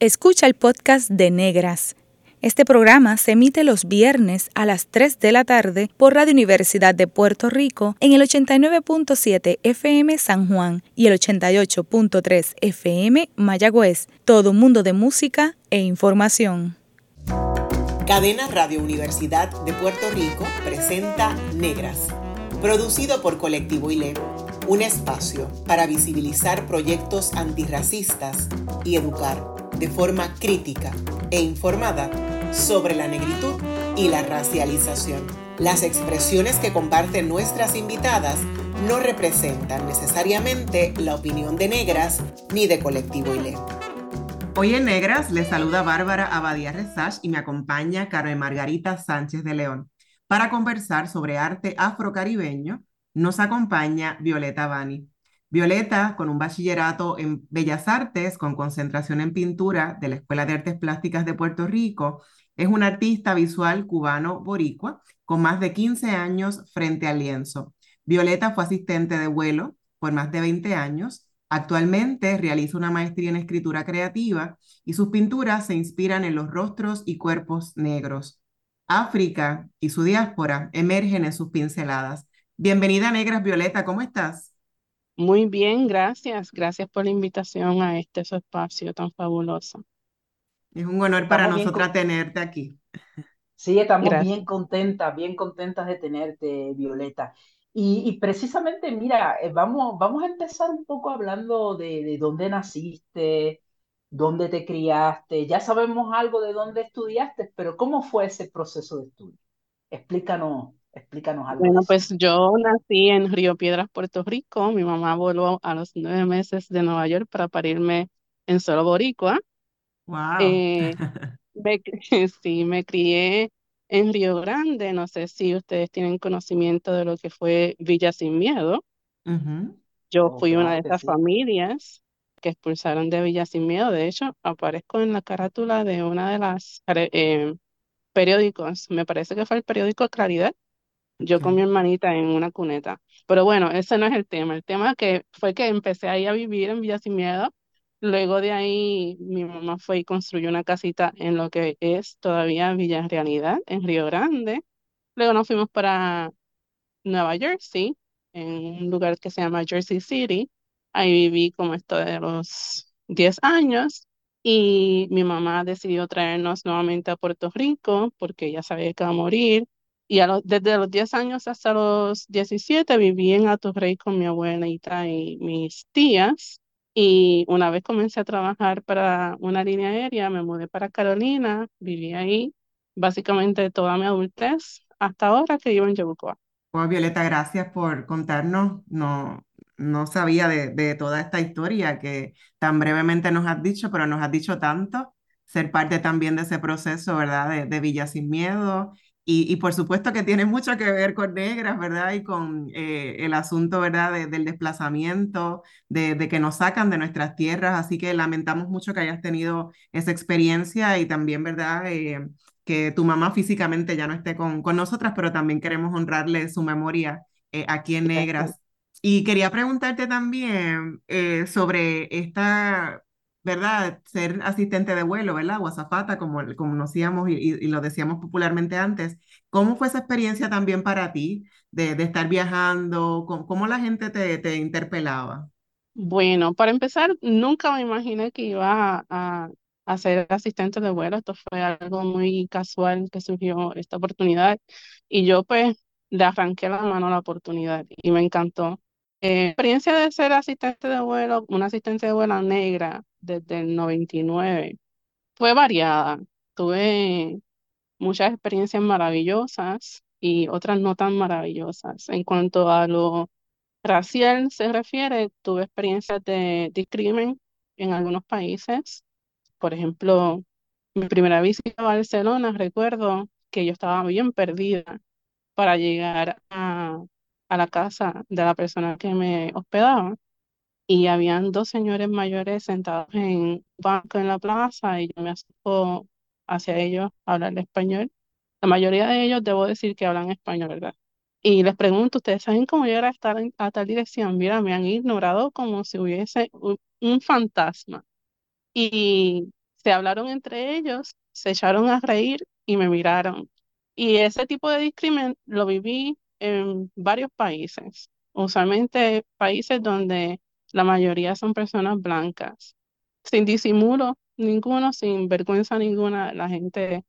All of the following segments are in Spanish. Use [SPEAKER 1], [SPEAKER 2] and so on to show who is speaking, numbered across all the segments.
[SPEAKER 1] Escucha el podcast de Negras. Este programa se emite los viernes a las 3 de la tarde por Radio Universidad de Puerto Rico en el 89.7 FM San Juan y el 88.3 FM Mayagüez. Todo un mundo de música e información.
[SPEAKER 2] Cadena Radio Universidad de Puerto Rico presenta Negras, producido por Colectivo ILE, un espacio para visibilizar proyectos antirracistas y educar de forma crítica e informada sobre la negritud y la racialización. Las expresiones que comparten nuestras invitadas no representan necesariamente la opinión de Negras ni de Colectivo ILE. Hoy en Negras les saluda Bárbara Abadía Resach y me acompaña Carmen Margarita Sánchez de León. Para conversar sobre arte afrocaribeño, nos acompaña Violeta Bani. Violeta, con un bachillerato en Bellas Artes con concentración en pintura de la Escuela de Artes Plásticas de Puerto Rico, es un artista visual cubano-boricua con más de 15 años frente al lienzo. Violeta fue asistente de vuelo por más de 20 años. Actualmente realiza una maestría en escritura creativa y sus pinturas se inspiran en los rostros y cuerpos negros. África y su diáspora emergen en sus pinceladas. Bienvenida, Negras Violeta, ¿cómo estás?
[SPEAKER 3] Muy bien, gracias. Gracias por la invitación a este su espacio tan fabuloso.
[SPEAKER 2] Es un honor para nosotras tenerte aquí.
[SPEAKER 4] Sí, estamos bien contentas, bien contentas de tenerte, Violeta. Y, precisamente, mira, eh, vamos, vamos a empezar un poco hablando de, de dónde naciste, dónde te criaste. Ya sabemos algo de dónde estudiaste, pero ¿cómo fue ese proceso de estudio? Explícanos Explícanos algo.
[SPEAKER 3] Bueno, pues yo nací en Río Piedras, Puerto Rico. Mi mamá voló a los nueve meses de Nueva York para parirme en solo boricua.
[SPEAKER 2] Wow.
[SPEAKER 3] Eh, sí, me crié en Río Grande. No sé si ustedes tienen conocimiento de lo que fue Villa Sin Miedo. Yo oh, fui una de esas familias que expulsaron de Villa Sin Miedo. De hecho, aparezco en la carátula de una de las eh, periódicos. Me parece que fue el periódico Claridad yo con mi hermanita en una cuneta. Pero bueno, ese no es el tema. El tema que fue que empecé ahí a vivir en Villa Sin Miedo. Luego de ahí mi mamá fue y construyó una casita en lo que es todavía Villa Realidad, en Río Grande. Luego nos fuimos para Nueva Jersey, en un lugar que se llama Jersey City. Ahí viví como esto de los 10 años y mi mamá decidió traernos nuevamente a Puerto Rico porque ella sabía que iba a morir y desde los 10 años hasta los 17 viví en Atorrey con mi abuelita y mis tías. Y una vez comencé a trabajar para una línea aérea, me mudé para Carolina, viví ahí básicamente toda mi adultez hasta ahora que vivo en Yabucoa.
[SPEAKER 2] Pues Violeta, gracias por contarnos. No, no sabía de, de, toda esta historia que tan brevemente nos has dicho, pero nos has dicho tanto. Ser parte también de ese proceso, ¿verdad? De, de Villa Sin Miedo y, por supuesto que tiene mucho que ver con negras, ¿verdad? Y con eh, el asunto, ¿verdad? del desplazamiento, de, que nos sacan de nuestras tierras. Así que lamentamos mucho que hayas tenido esa experiencia y también, ¿verdad? Eh, que tu mamá físicamente ya no esté con, con nosotras, pero también queremos honrarle su memoria eh, aquí en Negras. Y quería preguntarte también sobre esta ¿verdad? Ser asistente de vuelo, ¿verdad? O azafata, como, como conocíamos y, y, lo decíamos popularmente antes. ¿Cómo fue esa experiencia también para ti de, de estar viajando? ¿Cómo, ¿Cómo, la gente te, te, interpelaba?
[SPEAKER 3] Bueno, para empezar, nunca me imaginé que iba a, a ser asistente de vuelo. Esto fue algo muy casual que surgió esta oportunidad y yo pues le arranqué la mano a la oportunidad y me encantó. Eh, experiencia de ser asistente de vuelo, una asistente de vuelo negra desde el 99, fue variada. Tuve muchas experiencias maravillosas y otras no tan maravillosas. En cuanto a lo racial se refiere, tuve experiencias de discrimen en algunos países. Por ejemplo, mi primera visita a Barcelona, recuerdo que yo estaba bien perdida para llegar a a la casa de la persona que me hospedaba y habían dos señores mayores sentados en un banco en la plaza y yo me acerco hacia ellos a hablar español. La mayoría de ellos debo decir que hablan español, ¿verdad? Y les pregunto, ¿ustedes saben cómo llegar a estar a tal dirección? Mira, me han ignorado como si hubiese un, fantasma. Y se hablaron entre ellos, se echaron a reír y me miraron. Y ese tipo de discrimen lo viví en varios países, usualmente países donde la mayoría son personas blancas. Sin disimulo ninguno, sin vergüenza ninguna, la gente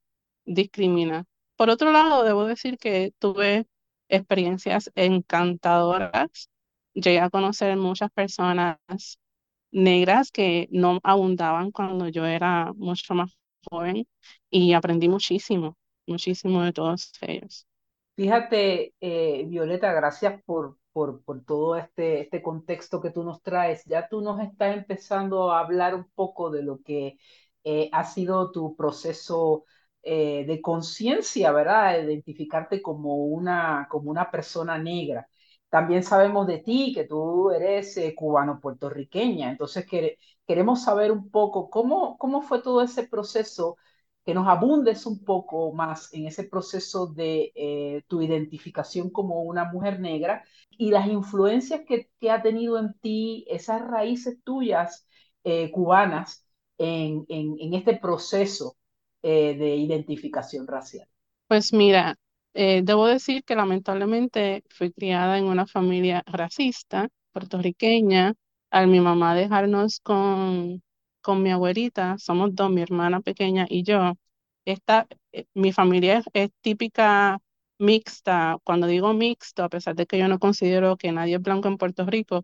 [SPEAKER 3] discrimina. Por otro lado, debo decir que tuve experiencias encantadoras. Llegué a conocer muchas personas negras que no abundaban cuando yo era mucho más joven y aprendí muchísimo, muchísimo de todos ellos.
[SPEAKER 4] Fíjate, eh, Violeta, gracias por, por, por, todo este, este contexto que tú nos traes. Ya tú nos estás empezando a hablar un poco de lo que eh, ha sido tu proceso eh, de conciencia, ¿verdad? Identificarte como una, como una persona negra. También sabemos de ti que tú eres eh, cubano-puertorriqueña, entonces queremos saber un poco cómo, cómo fue todo ese proceso, que nos abundes un poco más en ese proceso de eh, tu identificación como una mujer negra y las influencias que, que ha tenido en ti esas raíces tuyas eh, cubanas en, en, este proceso de identificación racial.
[SPEAKER 3] Pues mira, eh, debo decir que lamentablemente fui criada en una familia racista, puertorriqueña. Al mi mamá dejarnos con, con mi abuelita, somos dos, mi hermana pequeña y yo. Esta, eh, mi familia es, típica mixta. Cuando digo mixto, a pesar de que yo no considero que nadie es blanco en Puerto Rico,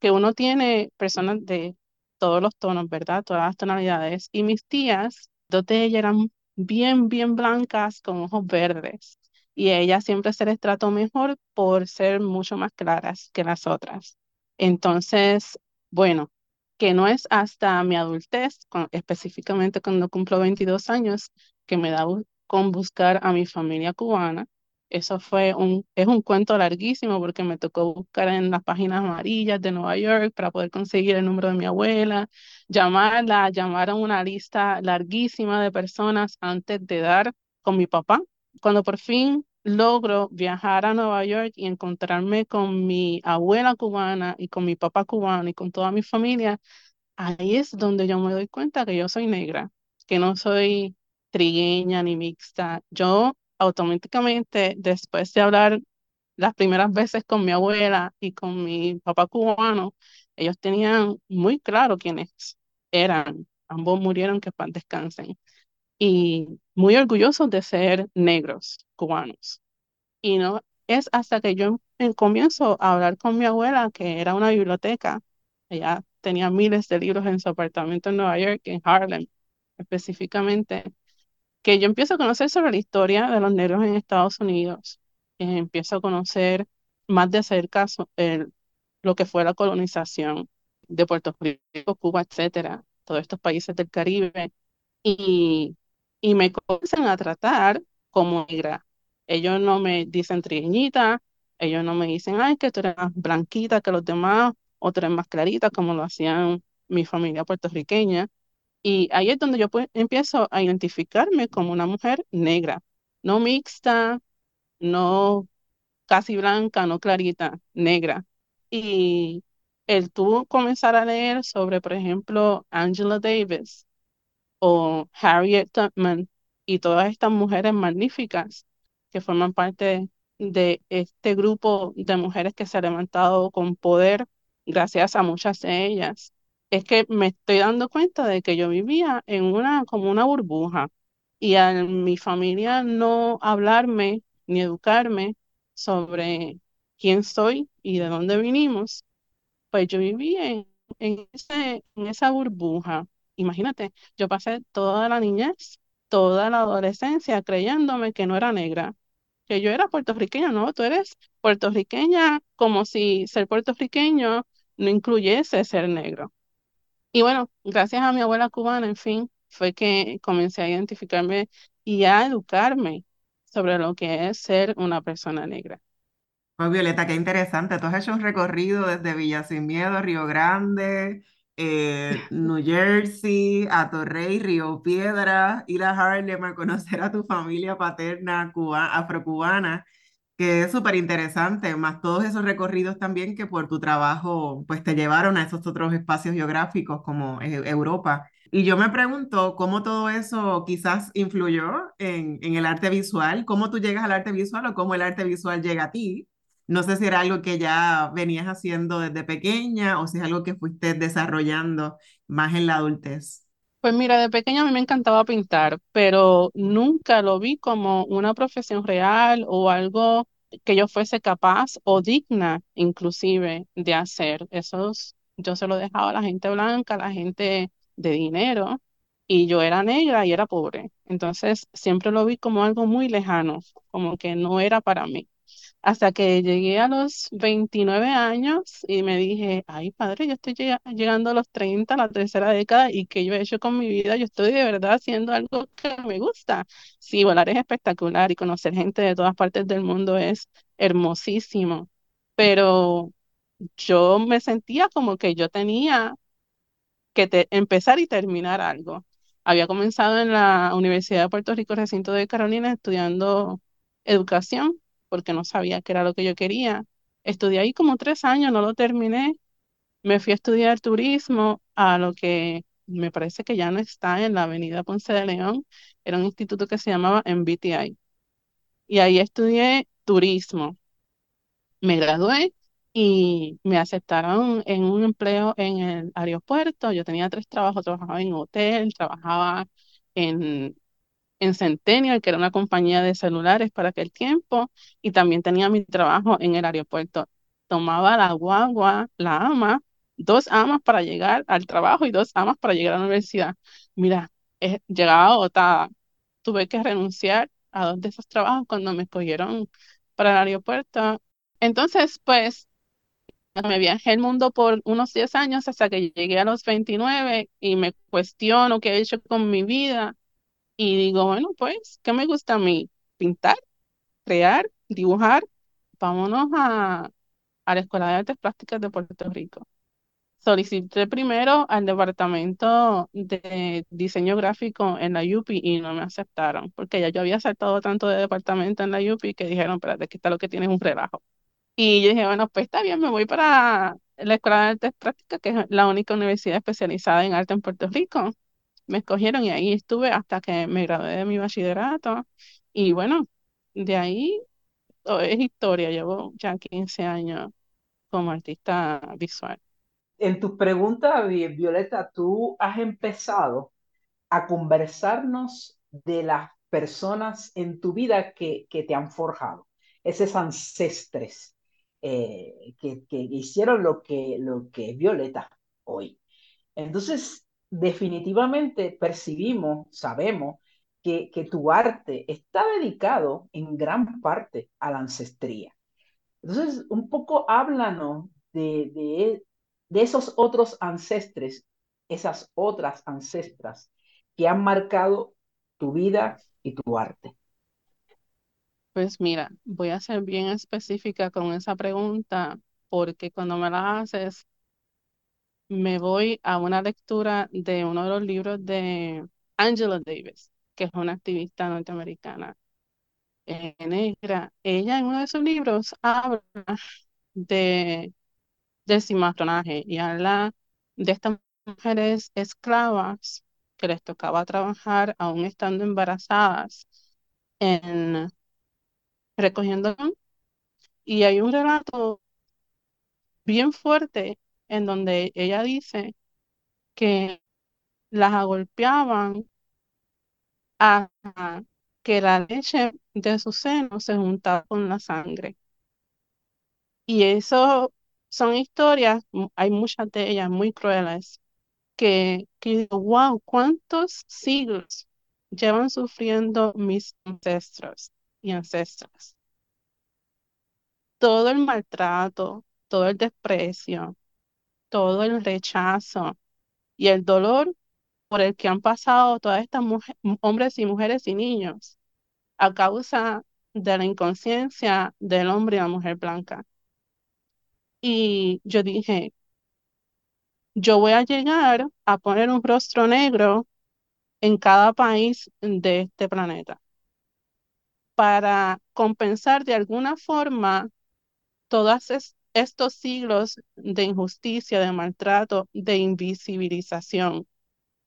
[SPEAKER 3] que uno tiene personas de todos los tonos, ¿verdad? Todas las tonalidades. Y mis tías, dos de ellas eran bien, bien blancas con ojos verdes y ella siempre se les trató mejor por ser mucho más claras que las otras. Entonces, bueno, que no es hasta mi adultez, específicamente cuando cumplo 22 años, que me da con buscar a mi familia cubana. Eso fue un, es un cuento larguísimo porque me tocó buscar en las páginas amarillas de Nueva York para poder conseguir el número de mi abuela, llamarla, llamar a una lista larguísima de personas antes de dar con mi papá, cuando por fin logro viajar a Nueva York y encontrarme con mi abuela cubana y con mi papá cubano y con toda mi familia, ahí es donde yo me doy cuenta que yo soy negra, que no soy trigueña ni mixta. Yo automáticamente, después de hablar las primeras veces con mi abuela y con mi papá cubano, ellos tenían muy claro quiénes eran. Ambos murieron, que descansen y muy orgullosos de ser negros cubanos. Y no es hasta que yo comienzo a hablar con mi abuela, que era una biblioteca, ella tenía miles de libros en su apartamento en Nueva York, en Harlem específicamente, que yo empiezo a conocer sobre la historia de los negros en Estados Unidos, eh, empiezo a conocer más de cerca lo que fue la colonización de Puerto Rico, Cuba, etcétera, todos estos países del Caribe, y y me comienzan a tratar como negra. Ellos no me dicen trigueñita, ellos no me dicen, ay, que tú eres más blanquita que los demás, o tú eres más clarita, como lo hacían mi familia puertorriqueña. Y ahí es donde yo pues, empiezo a identificarme como una mujer negra, no mixta, no casi blanca, no clarita, negra. Y el tú comenzar a leer sobre, por ejemplo, Angela Davis, o Harriet Tubman y todas estas mujeres magníficas que forman parte de este grupo de mujeres que se ha levantado con poder gracias a muchas de ellas. Es que me estoy dando cuenta de que yo vivía en una como una burbuja y a mi familia no hablarme ni educarme sobre quién soy y de dónde vinimos, pues yo vivía en, en, en esa burbuja Imagínate, yo pasé toda la niñez, toda la adolescencia creyéndome que no era negra, que yo era puertorriqueña, no, tú eres puertorriqueña como si ser puertorriqueño no incluyese ser negro. Y bueno, gracias a mi abuela cubana, en fin, fue que comencé a identificarme y a educarme sobre lo que es ser una persona negra.
[SPEAKER 5] Pues Violeta, qué interesante. Tú has hecho un recorrido desde Villa Sin Miedo, Río Grande, eh, New Jersey, a Torrey, Río Piedra, ir a Harlem a conocer a tu familia paterna cuba, afrocubana, que es súper interesante, más todos esos recorridos también que por tu trabajo pues te llevaron a esos otros espacios geográficos como Europa. Y yo me pregunto cómo todo eso quizás influyó en, en, el arte visual, cómo tú llegas al arte visual o cómo el arte visual llega a ti. No sé si era algo que ya venías haciendo desde pequeña o si es algo que fuiste desarrollando más en la adultez.
[SPEAKER 3] Pues mira, de pequeña a mí me encantaba pintar, pero nunca lo vi como una profesión real o algo que yo fuese capaz o digna inclusive de hacer. Eso yo se lo dejaba a la gente blanca, a la gente de dinero y yo era negra y era pobre. Entonces siempre lo vi como algo muy lejano, como que no era para mí. Hasta que llegué a los 29 años y me dije, ay padre, yo estoy llegando a los 30, la tercera década, y que yo he hecho con mi vida, yo estoy de verdad haciendo algo que me gusta. Sí, volar es espectacular y conocer gente de todas partes del mundo es hermosísimo, pero yo me sentía como que yo tenía que empezar y terminar algo. Había comenzado en la Universidad de Puerto Rico, recinto de Carolina, estudiando educación, porque no sabía qué era lo que yo quería. Estudié ahí como tres años, no lo terminé. Me fui a estudiar turismo a lo que me parece que ya no está en la Avenida Ponce de León. Era un instituto que se llamaba MBTI. Y ahí estudié turismo. Me gradué y me aceptaron en un empleo en el aeropuerto. Yo tenía tres trabajos, trabajaba en hotel, trabajaba en, en Centennial, que era una compañía de celulares para aquel tiempo, y también tenía mi trabajo en el aeropuerto. Tomaba la guagua, la ama, dos amas para llegar al trabajo y dos amas para llegar a la universidad. Mira, eh, llegaba agotada. Tuve que renunciar a dos de esos trabajos cuando me escogieron para el aeropuerto. Entonces, pues, me viajé el mundo por unos 10 años hasta que llegué a los 29 y me cuestiono qué he hecho con mi vida y digo, bueno, pues, ¿qué me gusta a mí? Pintar, crear, dibujar. Vámonos a, a la Escuela de Artes Plásticas de Puerto Rico. Solicité primero al departamento de diseño gráfico en la UPI y no me aceptaron, porque ya yo había saltado tanto de departamento en la UPI que dijeron, espérate, aquí está lo que tienes un relajo. Y yo dije, bueno, pues está bien, me voy para la Escuela de Artes Prácticas, que es la única universidad especializada en arte en Puerto Rico. Me escogieron y ahí estuve hasta que me gradué de mi bachillerato. Y bueno, de ahí es historia. Llevo ya 15 años como artista visual.
[SPEAKER 4] En tus preguntas, Violeta, tú has empezado a conversarnos de las personas en tu vida que, que te han forjado, esos ancestres eh, que, hicieron lo que, lo que es Violeta hoy. Entonces, definitivamente percibimos, sabemos que, que tu arte está dedicado en gran parte a la ancestría. Entonces, un poco háblanos de, de, de esos otros ancestres, esas otras ancestras que han marcado tu vida y tu arte.
[SPEAKER 3] Pues mira, voy a ser bien específica con esa pregunta porque cuando me la haces, me voy a una lectura de uno de los libros de Angela Davis, que es una activista norteamericana eh, negra. Ella en uno de sus libros habla de, del cimarronaje y habla de estas mujeres esclavas que les tocaba trabajar aún estando embarazadas en recogiendo. Y hay un relato bien fuerte en donde ella dice que las agolpeaban hasta que la leche de su seno se juntaba con la sangre. Y eso son historias, hay muchas de ellas muy crueles, que, que wow, ¿cuántos siglos llevan sufriendo mis ancestros? y ancestras. Todo el maltrato, todo el desprecio, todo el rechazo y el dolor por el que han pasado todas estas hombres y mujeres y niños a causa de la inconsciencia del hombre y la mujer blanca. Y yo dije, yo voy a llegar a poner un rostro negro en cada país de este planeta para compensar de alguna forma todos estos siglos de injusticia, de maltrato, de invisibilización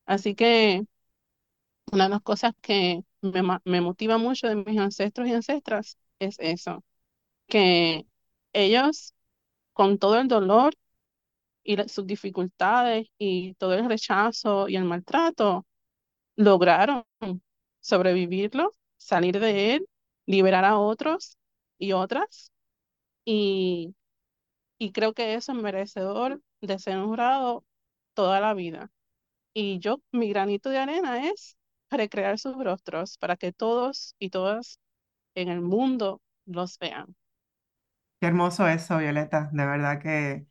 [SPEAKER 3] Así que una de las cosas que me, me motiva mucho de mis ancestros y ancestras es eso, que ellos con todo el dolor y sus dificultades y todo el rechazo y el maltrato, lograron sobrevivirlo, salir de él, liberar a otros y otras. Y, y creo que eso es merecedor de ser honrado toda la vida. Y yo, mi granito de arena es recrear sus rostros para que todos y todas en el mundo los vean.
[SPEAKER 2] Qué hermoso eso, Violeta. De verdad que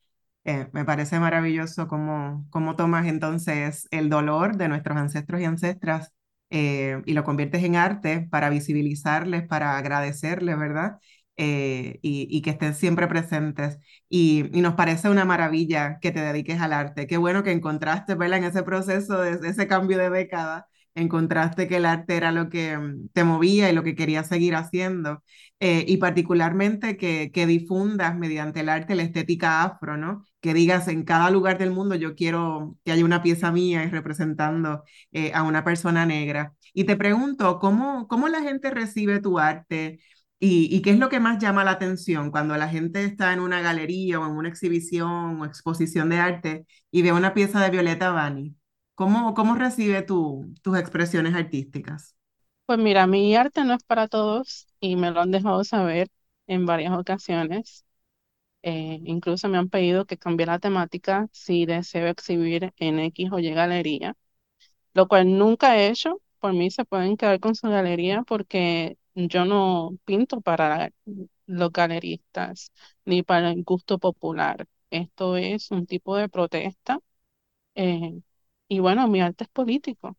[SPEAKER 2] eh, me parece maravilloso cómo, cómo tomas entonces el dolor de nuestros ancestros y ancestras eh, y lo conviertes en arte para visibilizarles, para agradecerles, ¿verdad? Eh, y, que estén siempre presentes. Y, nos parece una maravilla que te dediques al arte. Qué bueno que encontraste, ¿verdad? En ese proceso, de, ese cambio de década, encontraste que el arte era lo que mm, te movía y lo que querías seguir haciendo. Eh, y particularmente que, que difundas mediante el arte la estética afro, ¿no? Que digas en cada lugar del mundo yo quiero que haya una pieza mía representando eh, a una persona negra. Y te pregunto, ¿cómo, cómo la gente recibe tu arte? ¿Y, ¿Y, qué es lo que más llama la atención cuando la gente está en una galería o en una exhibición o exposición de arte y ve una pieza de Violeta Bani? ¿Cómo, cómo recibe tu, tus expresiones artísticas?
[SPEAKER 3] Pues mira, mi arte no es para todos y me lo han dejado saber en varias ocasiones. Eh, incluso me han pedido que cambie la temática si deseo exhibir en X o Y galería, lo cual nunca he hecho. Por mí se pueden quedar con su galería porque yo no pinto para los galeristas ni para el gusto popular. Esto es un tipo de protesta. Eh, y bueno, mi arte es político.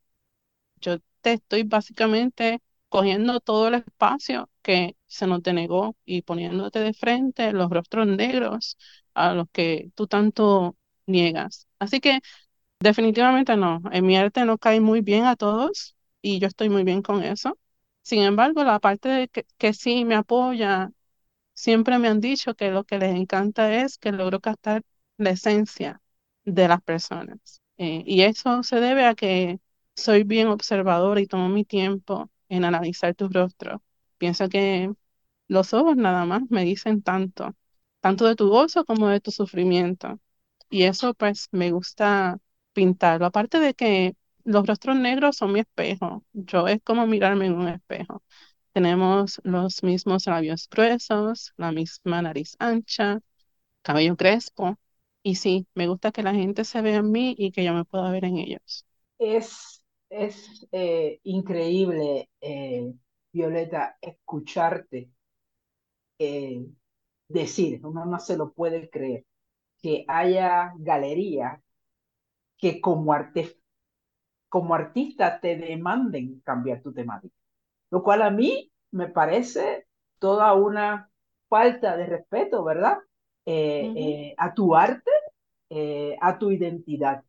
[SPEAKER 3] Yo te estoy básicamente cogiendo todo el espacio que se nos denegó y poniéndote de frente los rostros negros a los que tú tanto niegas. Así que definitivamente no, en mi arte no cae muy bien a todos y yo estoy muy bien con eso. Sin embargo, la parte de que, sí me apoya, siempre me han dicho que lo que les encanta es que logro captar la esencia de las personas. Eh, y eso se debe a que soy bien observadora y tomo mi tiempo en analizar tu rostro. Pienso que los ojos nada más me dicen tanto, tanto de tu gozo como de tu sufrimiento. Y eso pues me gusta pintarlo. Aparte de que los rostros negros son mi espejo. Yo es como mirarme en un espejo. Tenemos los mismos labios gruesos, la misma nariz ancha, cabello crespo. Y sí, me gusta que la gente se vea en mí y que yo me pueda ver en ellos.
[SPEAKER 4] Es es eh, increíble, eh, Violeta, escucharte eh, decir, uno no se lo puede creer, que haya galerías que como, como artista te demanden cambiar tu temática, lo cual a mí me parece toda una falta de respeto, ¿verdad? a tu arte, a tu identidad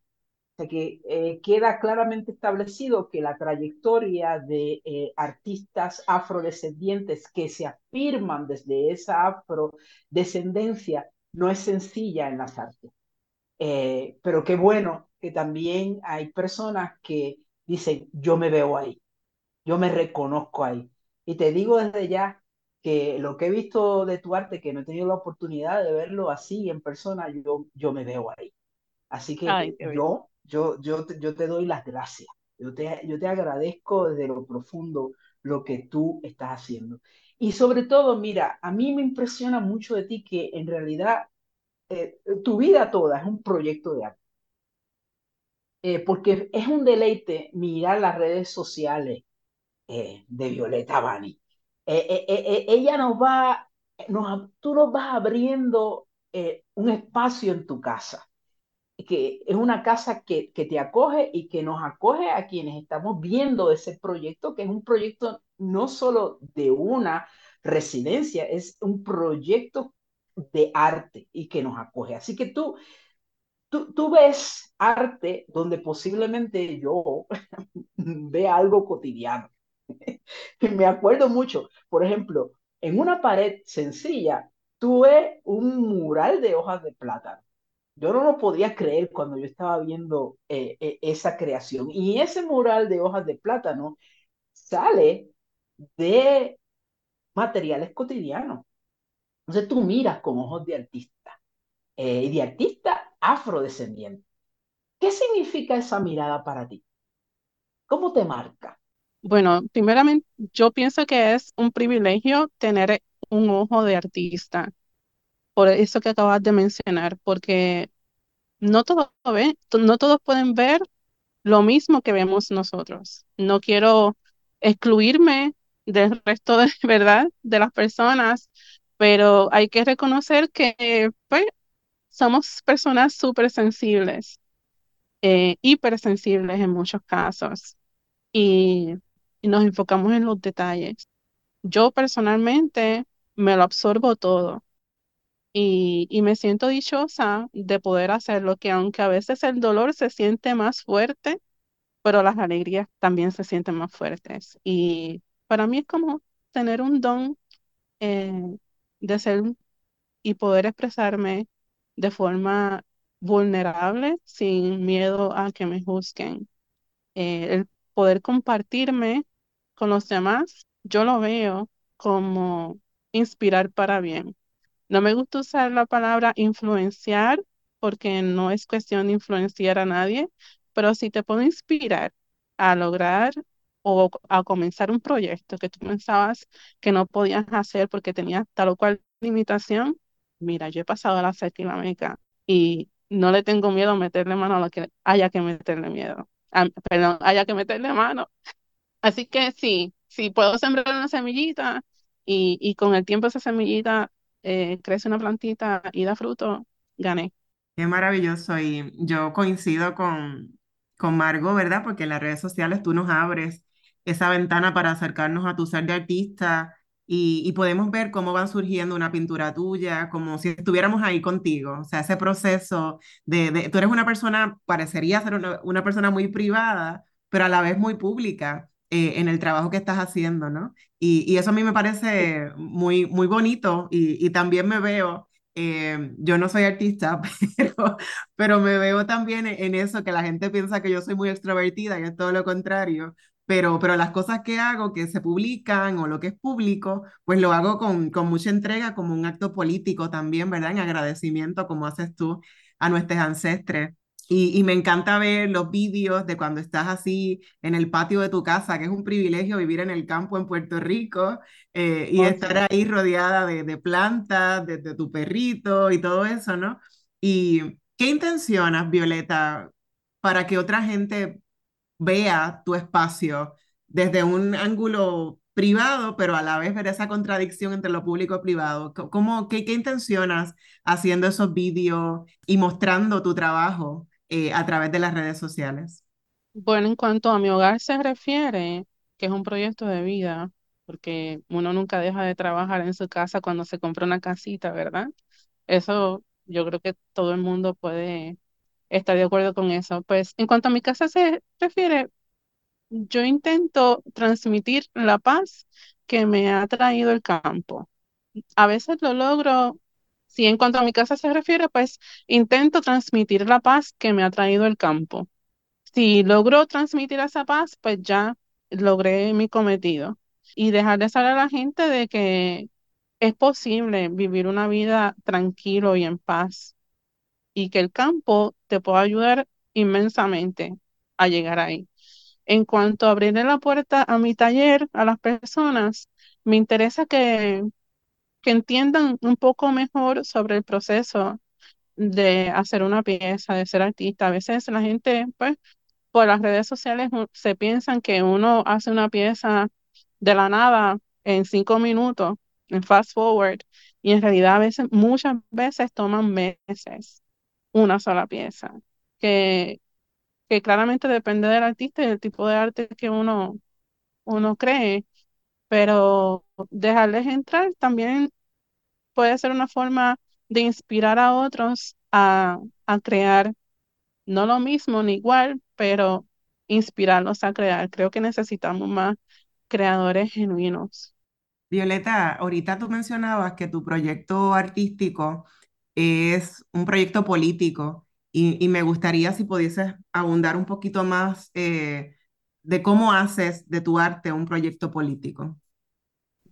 [SPEAKER 4] que eh, queda claramente establecido que la trayectoria de eh, artistas afrodescendientes que se afirman desde esa afrodescendencia no es sencilla en las artes. Eh, pero qué bueno que también hay personas que dicen, yo me veo ahí, yo me reconozco ahí. Y te digo desde ya que lo que he visto de tu arte, que no he tenido la oportunidad de verlo así en persona, yo, yo me veo ahí. Así que yo yo, yo, yo te doy las gracias. Yo te, yo te agradezco desde lo profundo lo que tú estás haciendo. Y sobre todo, mira, a mí me impresiona mucho de ti que en realidad eh, tu vida toda es un proyecto de arte. Eh, porque es un deleite mirar las redes sociales eh, de Violeta Bani. ella nos va, nos, tú nos vas abriendo un espacio en tu casa que es una casa que, que, te acoge y que nos acoge a quienes estamos viendo ese proyecto, que es un proyecto no solo de una residencia, es un proyecto de arte y que nos acoge. Así que tú, tú, ves arte donde posiblemente yo vea algo cotidiano. Me acuerdo mucho, por ejemplo, en una pared sencilla, tú ves un mural de hojas de plátano yo no lo podía creer cuando yo estaba viendo eh, eh, esa creación. Y ese mural de hojas de plátano sale de materiales cotidianos. Entonces tú miras con ojos de artista eh, y de artista afrodescendiente. ¿Qué significa esa mirada para ti? ¿Cómo te marca?
[SPEAKER 3] Bueno, primeramente, yo pienso que es un privilegio tener un ojo de artista, por eso que acabas de mencionar, porque no todos ven, no todos pueden ver lo mismo que vemos nosotros. No quiero excluirme del resto de verdad de las personas, pero hay que reconocer que somos personas súper sensibles, eh, hipersensibles en muchos casos, y, nos enfocamos en los detalles. Yo personalmente me lo absorbo todo. Y, y, me siento dichosa de poder hacerlo, que aunque a veces el dolor se siente más fuerte, pero las alegrías también se sienten más fuertes. Y para mí es como tener un don eh, de ser y poder expresarme de forma vulnerable, sin miedo a que me juzguen. Eh, el poder compartirme con los demás, yo lo veo como inspirar para bien. No me gusta usar la palabra influenciar porque no es cuestión de influenciar a nadie, pero si te puedo inspirar a lograr o a comenzar un proyecto que tú pensabas que no podías hacer porque tenías tal o cual limitación, mira, yo he pasado a la séptima meca y no le tengo miedo a meterle mano a lo que haya que meterle miedo, perdón, haya que meterle mano. Así que sí, sí puedo sembrar una semillita y, y con el tiempo esa semillita eh, crece una plantita y da fruto, gané.
[SPEAKER 2] Qué maravilloso y yo coincido con, con Margot, ¿verdad? Porque en las redes sociales tú nos abres esa ventana para acercarnos a tu ser de artista y, podemos ver cómo van surgiendo una pintura tuya, como si estuviéramos ahí contigo. O sea, ese proceso de, de tú eres una persona, parecería ser una, una, persona muy privada, pero a la vez muy pública eh, en el trabajo que estás haciendo, ¿no? Y, y, eso a mí me parece muy, muy bonito y, y también me veo eh, yo no soy artista, pero, pero me veo también en eso, que la gente piensa que yo soy muy extrovertida y es todo lo contrario, pero, pero las cosas que hago, que se publican o lo que es público, pues lo hago con, con mucha entrega, como un acto político también, ¿verdad? En agradecimiento, como haces tú a nuestros ancestres. Y, y, me encanta ver los vídeos de cuando estás así en el patio de tu casa, que es un privilegio vivir en el campo en Puerto Rico eh, y estar ahí rodeada de, de plantas, de, de, tu perrito y todo eso, ¿no? ¿Y qué intencionas, Violeta, para que otra gente vea tu espacio desde un ángulo privado, pero a la vez ver esa contradicción entre lo público y privado? ¿Cómo, qué, ¿Qué intencionas haciendo esos vídeos y mostrando tu trabajo? Eh, a través de las redes sociales?
[SPEAKER 3] Bueno, en cuanto a mi hogar se refiere, que es un proyecto de vida, porque uno nunca deja de trabajar en su casa cuando se compra una casita, ¿verdad? Eso yo creo que todo el mundo puede estar de acuerdo con eso. Pues en cuanto a mi casa se refiere, yo intento transmitir la paz que me ha traído el campo. A veces lo logro si en cuanto a mi casa se refiere, pues intento transmitir la paz que me ha traído el campo. Si logro transmitir esa paz, pues ya logré mi cometido. Y dejarle saber a la gente de que es posible vivir una vida tranquilo y en paz. Y que el campo te puede ayudar inmensamente a llegar ahí. En cuanto a abrirle la puerta a mi taller, a las personas, me interesa que que entiendan un poco mejor sobre el proceso de hacer una pieza, de ser artista. A veces la gente, pues, por las redes sociales se piensan que uno hace una pieza de la nada en cinco minutos, en fast forward, y en realidad a veces, muchas veces toman meses una sola pieza, que, que claramente depende del artista y del tipo de arte que uno, uno cree, pero dejarles entrar también puede ser una forma de inspirar a otros a, a crear no lo mismo ni igual, pero inspirarlos a crear. Creo que necesitamos más creadores genuinos.
[SPEAKER 2] Violeta, ahorita tú mencionabas que tu proyecto artístico es un proyecto político y, me gustaría si pudieses abundar un poquito más eh, de cómo haces de tu arte un proyecto político.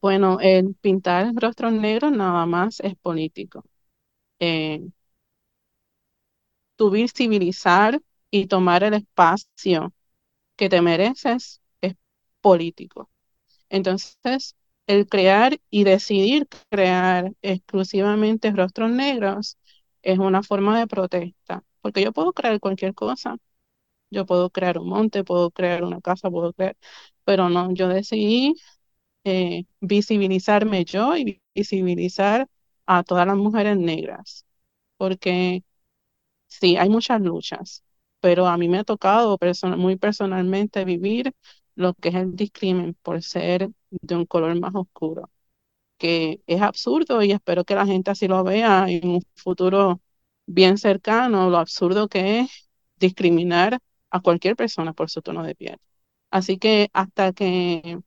[SPEAKER 3] Bueno, el pintar rostros negros nada más es político. Eh, tu visibilizar y tomar el espacio que te mereces es político. Entonces, el crear y decidir crear exclusivamente rostros negros es una forma de protesta, porque yo puedo crear cualquier cosa. Yo puedo crear un monte, puedo crear una casa, puedo crear, pero no, yo decidí eh, visibilizarme yo y visibilizar a todas las mujeres negras, porque sí, hay muchas luchas, pero a mí me ha tocado muy personalmente vivir lo que es el discrimen por ser de un color más oscuro, que es absurdo y espero que la gente así lo vea en un futuro bien cercano, lo absurdo que es discriminar a cualquier persona por su tono de piel. Así que hasta que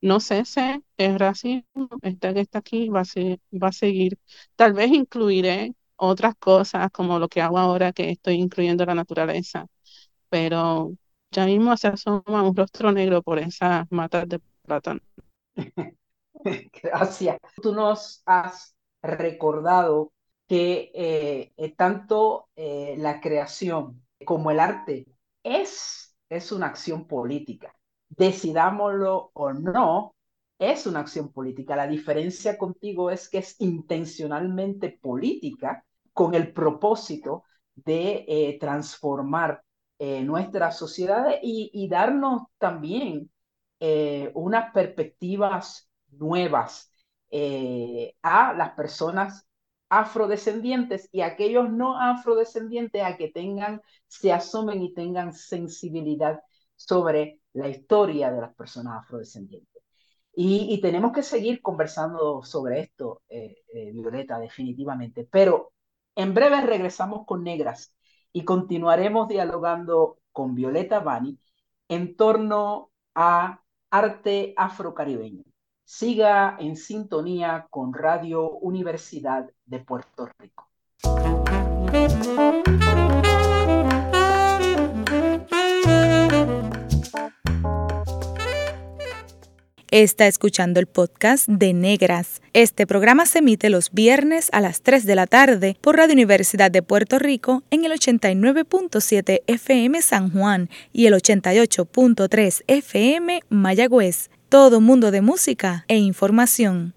[SPEAKER 3] no cese el racismo, este que está aquí va a, va a seguir. Tal vez incluiré otras cosas como lo que hago ahora que estoy incluyendo la naturaleza, pero ya mismo se asoma un rostro negro por esas matas de plátano.
[SPEAKER 4] Gracias. Tú nos has recordado que eh, tanto eh, la creación como el arte es, es una acción política. Decidámoslo o no, es una acción política. La diferencia contigo es que es intencionalmente política con el propósito de eh, transformar nuestras sociedades y, darnos también eh, unas perspectivas nuevas a las personas afrodescendientes y aquellos no afrodescendientes a que tengan, se asomen y tengan sensibilidad sobre la historia de las personas afrodescendientes. Y, tenemos que seguir conversando sobre esto, Violeta, definitivamente. Pero en breve regresamos con Negras y continuaremos dialogando con Violeta Bani en torno a arte afrocaribeño. Siga en sintonía con Radio Universidad de Puerto Rico.
[SPEAKER 1] Está escuchando el podcast de Negras. Este programa se emite los viernes a las 3 de la tarde por Radio Universidad de Puerto Rico en el 89.7 FM San Juan y el 88.3 FM Mayagüez. Todo mundo de música e información.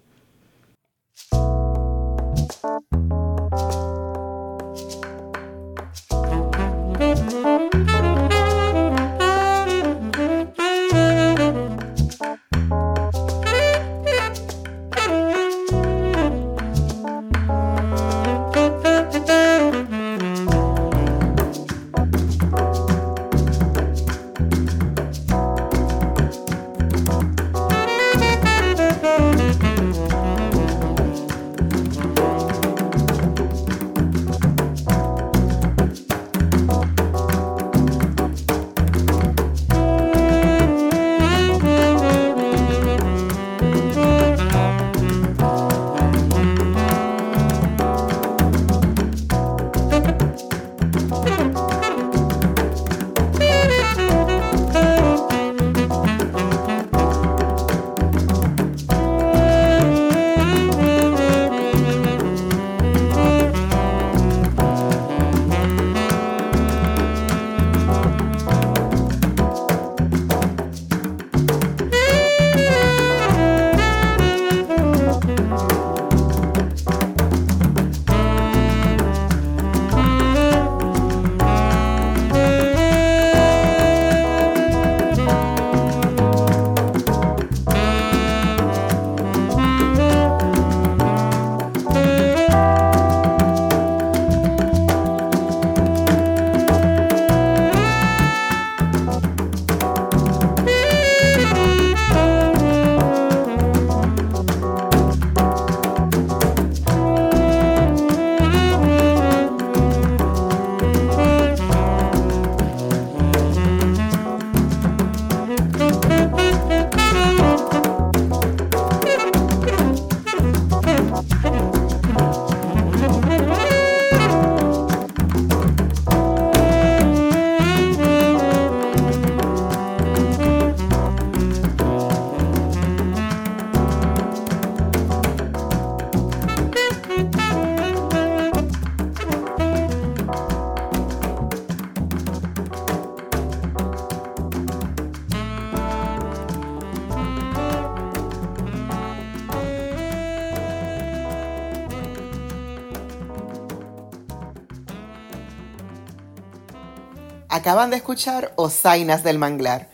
[SPEAKER 5] Acaban de escuchar Osainas del Manglar,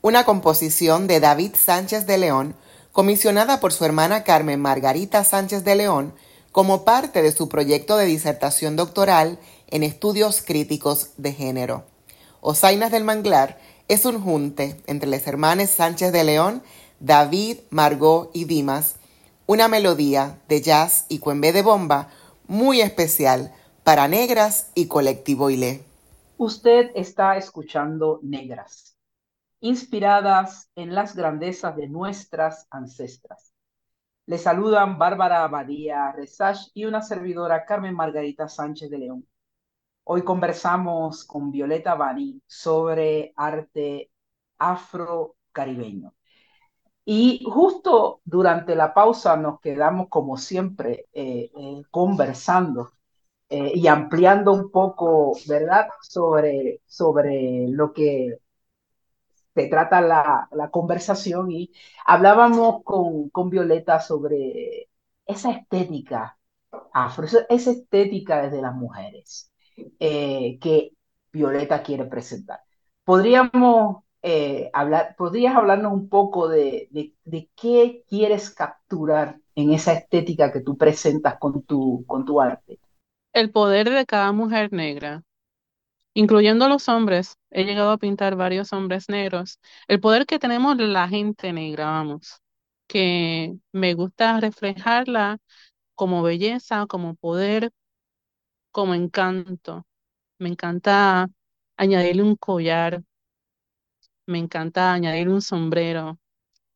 [SPEAKER 5] una composición de David Sánchez de León, comisionada por su hermana Carmen Margarita Sánchez de León como parte de su proyecto de disertación doctoral en estudios críticos de género. Osainas del Manglar es un junte entre los hermanos Sánchez de León, David, Margot y Dimas, una melodía de jazz y cuembé de bomba muy especial para negras y colectivo ILE.
[SPEAKER 4] Usted está escuchando Negras, inspiradas en las grandezas de nuestras ancestras. Le saludan Bárbara Abadía Resach y una servidora Carmen Margarita Sánchez de León. Hoy conversamos con Violeta Bani sobre arte afro-caribeño. Y justo durante la pausa nos quedamos, como siempre, eh, eh, conversando eh, y ampliando un poco, ¿verdad?, sobre, sobre lo que se trata la, la conversación y hablábamos con, con Violeta sobre esa estética afro, esa estética desde las mujeres eh, que Violeta quiere presentar. Podríamos eh, hablar, podrías hablarnos un poco de, de, qué quieres capturar en esa estética que tú presentas con tu, con tu arte.
[SPEAKER 3] El poder de cada mujer negra, incluyendo los hombres. He llegado a pintar varios hombres negros. El poder que tenemos la gente negra, vamos, que me gusta reflejarla como belleza, como poder, como encanto. Me encanta añadirle un collar, me encanta añadirle un sombrero,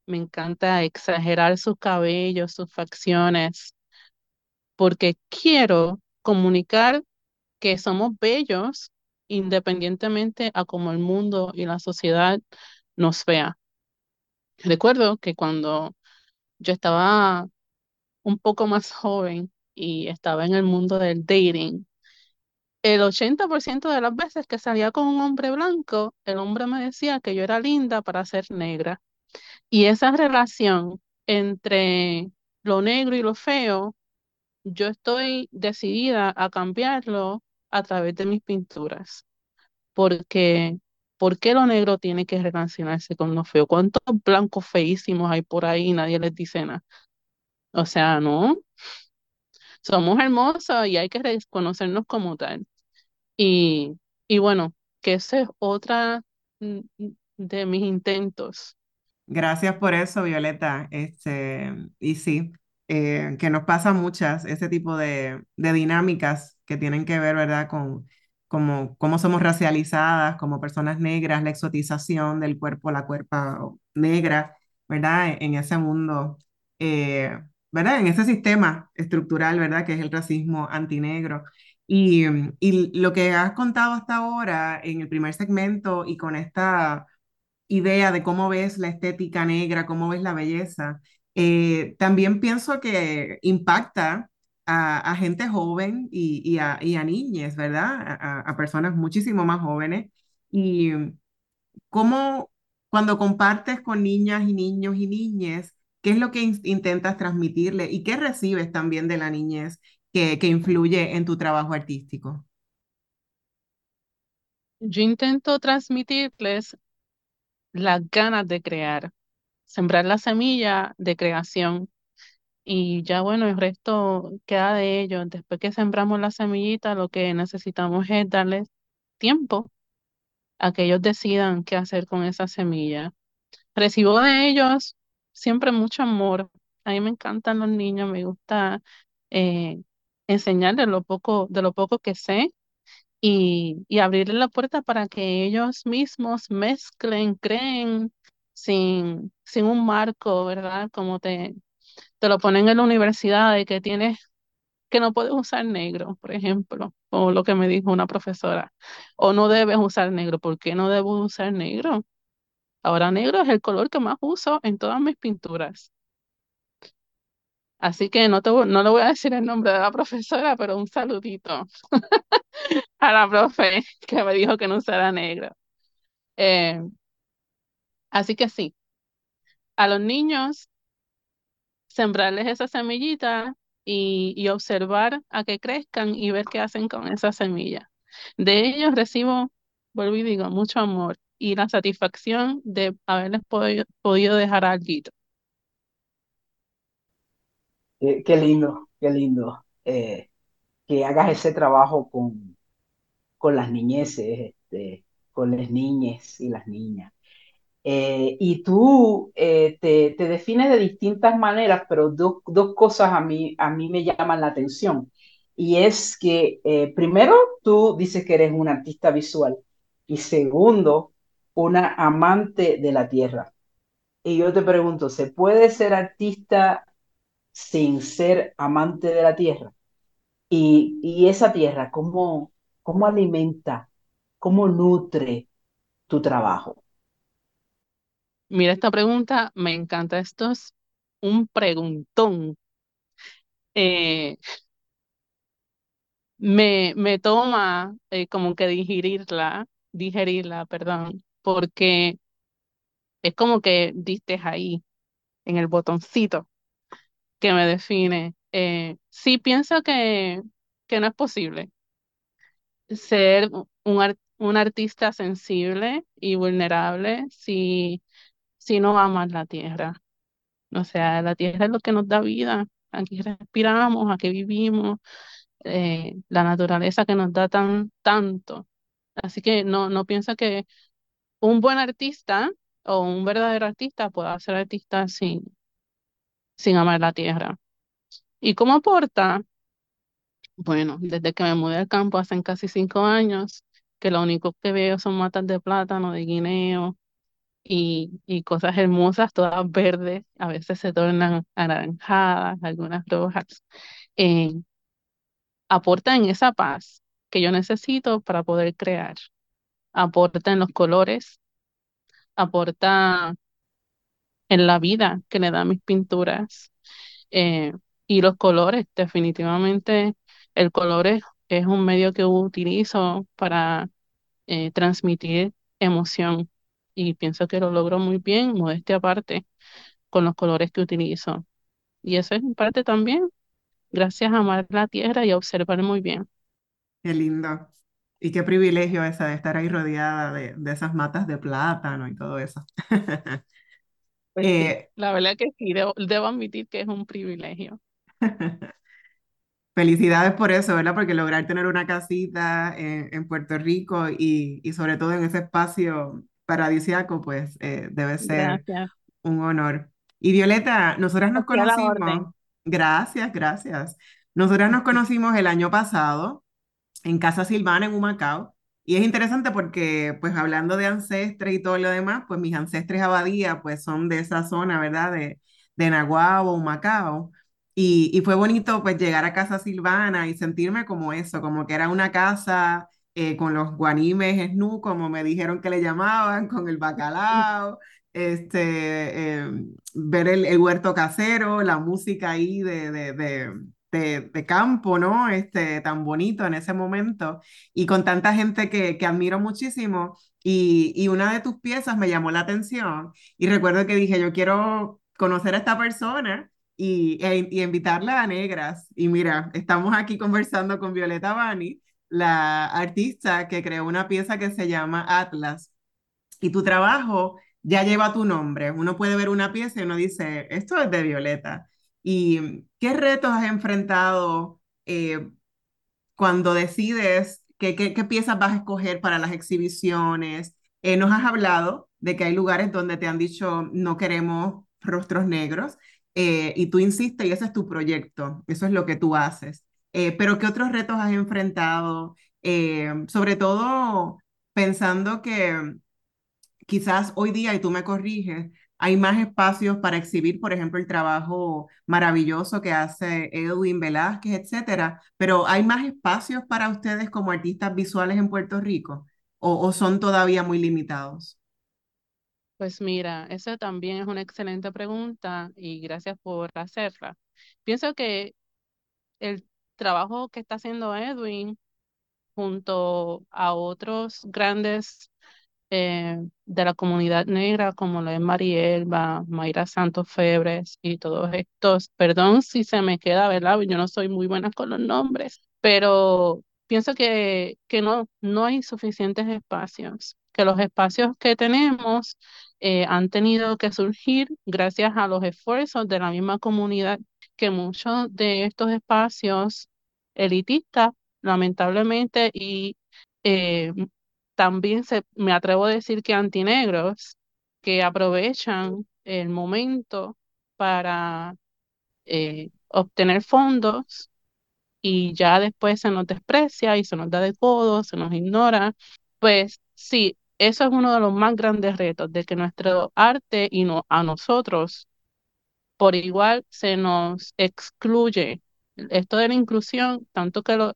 [SPEAKER 3] me encanta exagerar sus cabellos, sus facciones, porque quiero comunicar que somos bellos independientemente a cómo el mundo y la sociedad nos vea. Recuerdo que cuando yo estaba un poco más joven y estaba en el mundo del dating, el 80% de las veces que salía con un hombre blanco, el hombre me decía que yo era linda para ser negra. Y esa relación entre lo negro y lo feo, yo estoy decidida a cambiarlo a través de mis pinturas. Porque, ¿por qué lo negro tiene que relacionarse con lo feo? ¿Cuántos blancos feísimos hay por ahí y nadie les dice nada? O sea, no. Somos hermosos y hay que reconocernos como tal. Y, y bueno, que esa es otra mm, mm, de mis intentos.
[SPEAKER 2] Gracias por eso, Violeta. Este, y sí, eh, que nos pasa muchas, ese tipo de, de, dinámicas que tienen que ver, ¿verdad?, con como, cómo somos racializadas como personas negras, la exotización del cuerpo, la cuerpa negra, ¿verdad?, en ese mundo eh, ¿verdad? En ese sistema estructural, ¿verdad? Que es el racismo antinegro. Y, y lo que has contado hasta ahora en el primer segmento y con esta idea de cómo ves la estética negra, cómo ves la belleza, eh, también pienso que impacta a, gente joven y, y, a, y a niñas, ¿verdad? A, a, personas muchísimo más jóvenes. Y cómo cuando compartes con niñas y niños y niñas, ¿Qué es lo que intentas transmitirle y qué recibes también de la niñez que, que influye en tu trabajo artístico?
[SPEAKER 3] Yo intento transmitirles las ganas de crear, sembrar la semilla de creación y ya bueno, el resto queda de ellos. Después que sembramos la semillita, lo que necesitamos es darles tiempo a que ellos decidan qué hacer con esa semilla. Recibo de ellos siempre mucho amor. A mí me encantan los niños, me gusta eh, enseñarles lo poco, de lo poco que sé y, y abrirles la puerta para que ellos mismos mezclen, creen sin, sin un marco, ¿verdad? Como te, te lo ponen en la universidad de que tienes que no puedes usar negro, por ejemplo, o lo que me dijo una profesora, o no debes usar negro, ¿por qué no debo usar negro? Ahora negro es el color que más uso en todas mis pinturas. Así que no, te, no le voy a decir el nombre de la profesora, pero un saludito a la profe que me dijo que no usara negro. Eh, así que sí, a los niños sembrarles esa semillita y, y observar a que crezcan y ver qué hacen con esa semilla. De ellos recibo vuelvo y digo, mucho amor y la satisfacción de haberles podido dejar algo.
[SPEAKER 4] Qué, lindo, qué lindo eh, que hagas ese trabajo con, con las niñeces, este, con las niñas y las niñas. Eh, y tú eh, te, defines de distintas maneras, pero dos, cosas a mí, a mí me llaman la atención. Y es que, primero, tú dices que eres un artista visual. Y segundo, una amante de la tierra. Y yo te pregunto, ¿se puede ser artista sin ser amante de la tierra? Y, esa tierra, ¿cómo, ¿cómo alimenta, cómo nutre tu trabajo?
[SPEAKER 3] Mira, esta pregunta me encanta. Esto es un preguntón. Eh, me, me toma eh, como que digerirla, digerirla, perdón, porque es como que diste ahí, en el botoncito que me define. Eh, sí pienso que, que no es posible ser un, un artista sensible y vulnerable si, si no amas la tierra. O sea, la tierra es lo que nos da vida. Aquí respiramos, aquí vivimos, eh, la naturaleza que nos da tan, tanto. Así que no, no pienso que un buen artista o un verdadero artista pueda ser artista sin, sin amar la tierra. ¿Y cómo aporta? Bueno, desde que me mudé al campo hace casi cinco años, que lo único que veo son matas de plátano, de guineo y, y cosas hermosas, todas verdes, a veces se tornan anaranjadas, algunas rojas. Eh, aporta en esa paz que yo necesito para poder crear. Aporta en los colores, aporta en la vida que le da mis pinturas. Eh, y los colores, definitivamente, el color es, un medio que utilizo para eh, transmitir emoción y pienso que lo logro muy bien, modestia aparte, con los colores que utilizo. Y eso es en parte también gracias a amar la tierra y a observar muy bien.
[SPEAKER 2] Qué lindo. Y qué privilegio esa de estar ahí rodeada de, esas matas de plátano y todo eso.
[SPEAKER 3] Pues eh, la verdad que sí, debo, admitir que es un privilegio.
[SPEAKER 2] Felicidades por eso, ¿verdad? Porque lograr tener una casita en, Puerto Rico y, y, sobre todo en ese espacio paradisiaco, pues eh, debe ser un honor. Y Violeta, nosotras nos conocimos. Gracias, gracias. Nosotras nos conocimos el año pasado en Casa Silvana, en Humacao. Y es interesante porque, pues hablando de ancestres y todo lo demás, pues mis ancestres abadía, pues son de esa zona, ¿verdad? De, de Naguabo, Humacao. Y, y fue bonito, pues llegar a Casa Silvana y sentirme como eso, como que era una casa eh, con los guanimes esnú, como me dijeron que le llamaban, con el bacalao, este, em, ver el, el, huerto casero, la música ahí de, de, de, de, campo, ¿no? Este, tan bonito en ese momento y con tanta gente que, que admiro muchísimo. Y, y, una de tus piezas me llamó la atención y recuerdo que dije, yo quiero conocer a esta persona y, e, y invitarla a Negras. Y mira, estamos aquí conversando con Violeta Bani, la artista que creó una pieza que se llama Atlas. Y tu trabajo ya lleva tu nombre. Uno puede ver una pieza y uno dice, esto es de Violeta. ¿Y qué retos has enfrentado eh, cuando decides qué, qué, piezas vas a escoger para las exhibiciones? Eh, nos has hablado de que hay lugares donde te han dicho no queremos rostros negros eh, y tú insistes y ese es tu proyecto, eso es lo que tú haces. Pero ¿qué otros retos has enfrentado? sobre todo pensando que quizás hoy día, y tú me corriges, hay más espacios para exhibir, por ejemplo, el trabajo maravilloso que hace Edwin Velázquez, etcétera, pero ¿hay más espacios para ustedes como artistas visuales en Puerto Rico o, son todavía muy limitados?
[SPEAKER 3] Pues mira, esa también es una excelente pregunta y gracias por hacerla. Pienso que el trabajo que está haciendo Edwin junto a otros grandes eh, de la comunidad negra, como lo es Marielba, Mayra Santos Febres y todos estos. Perdón si se me queda, ¿verdad? Yo no soy muy buena con los nombres, pero pienso que, que no, no hay suficientes espacios, que los espacios que tenemos eh, han tenido que surgir gracias a los esfuerzos de la misma comunidad, que muchos de estos espacios elitistas, lamentablemente, y eh, también se, me atrevo a decir que antinegros, que aprovechan el momento para eh, obtener fondos y ya después se nos desprecia y se nos da de codo, se nos ignora, pues sí, eso es uno de los más grandes retos, de que nuestro arte y no, a nosotros por igual se nos excluye. Esto de la inclusión, tanto que lo,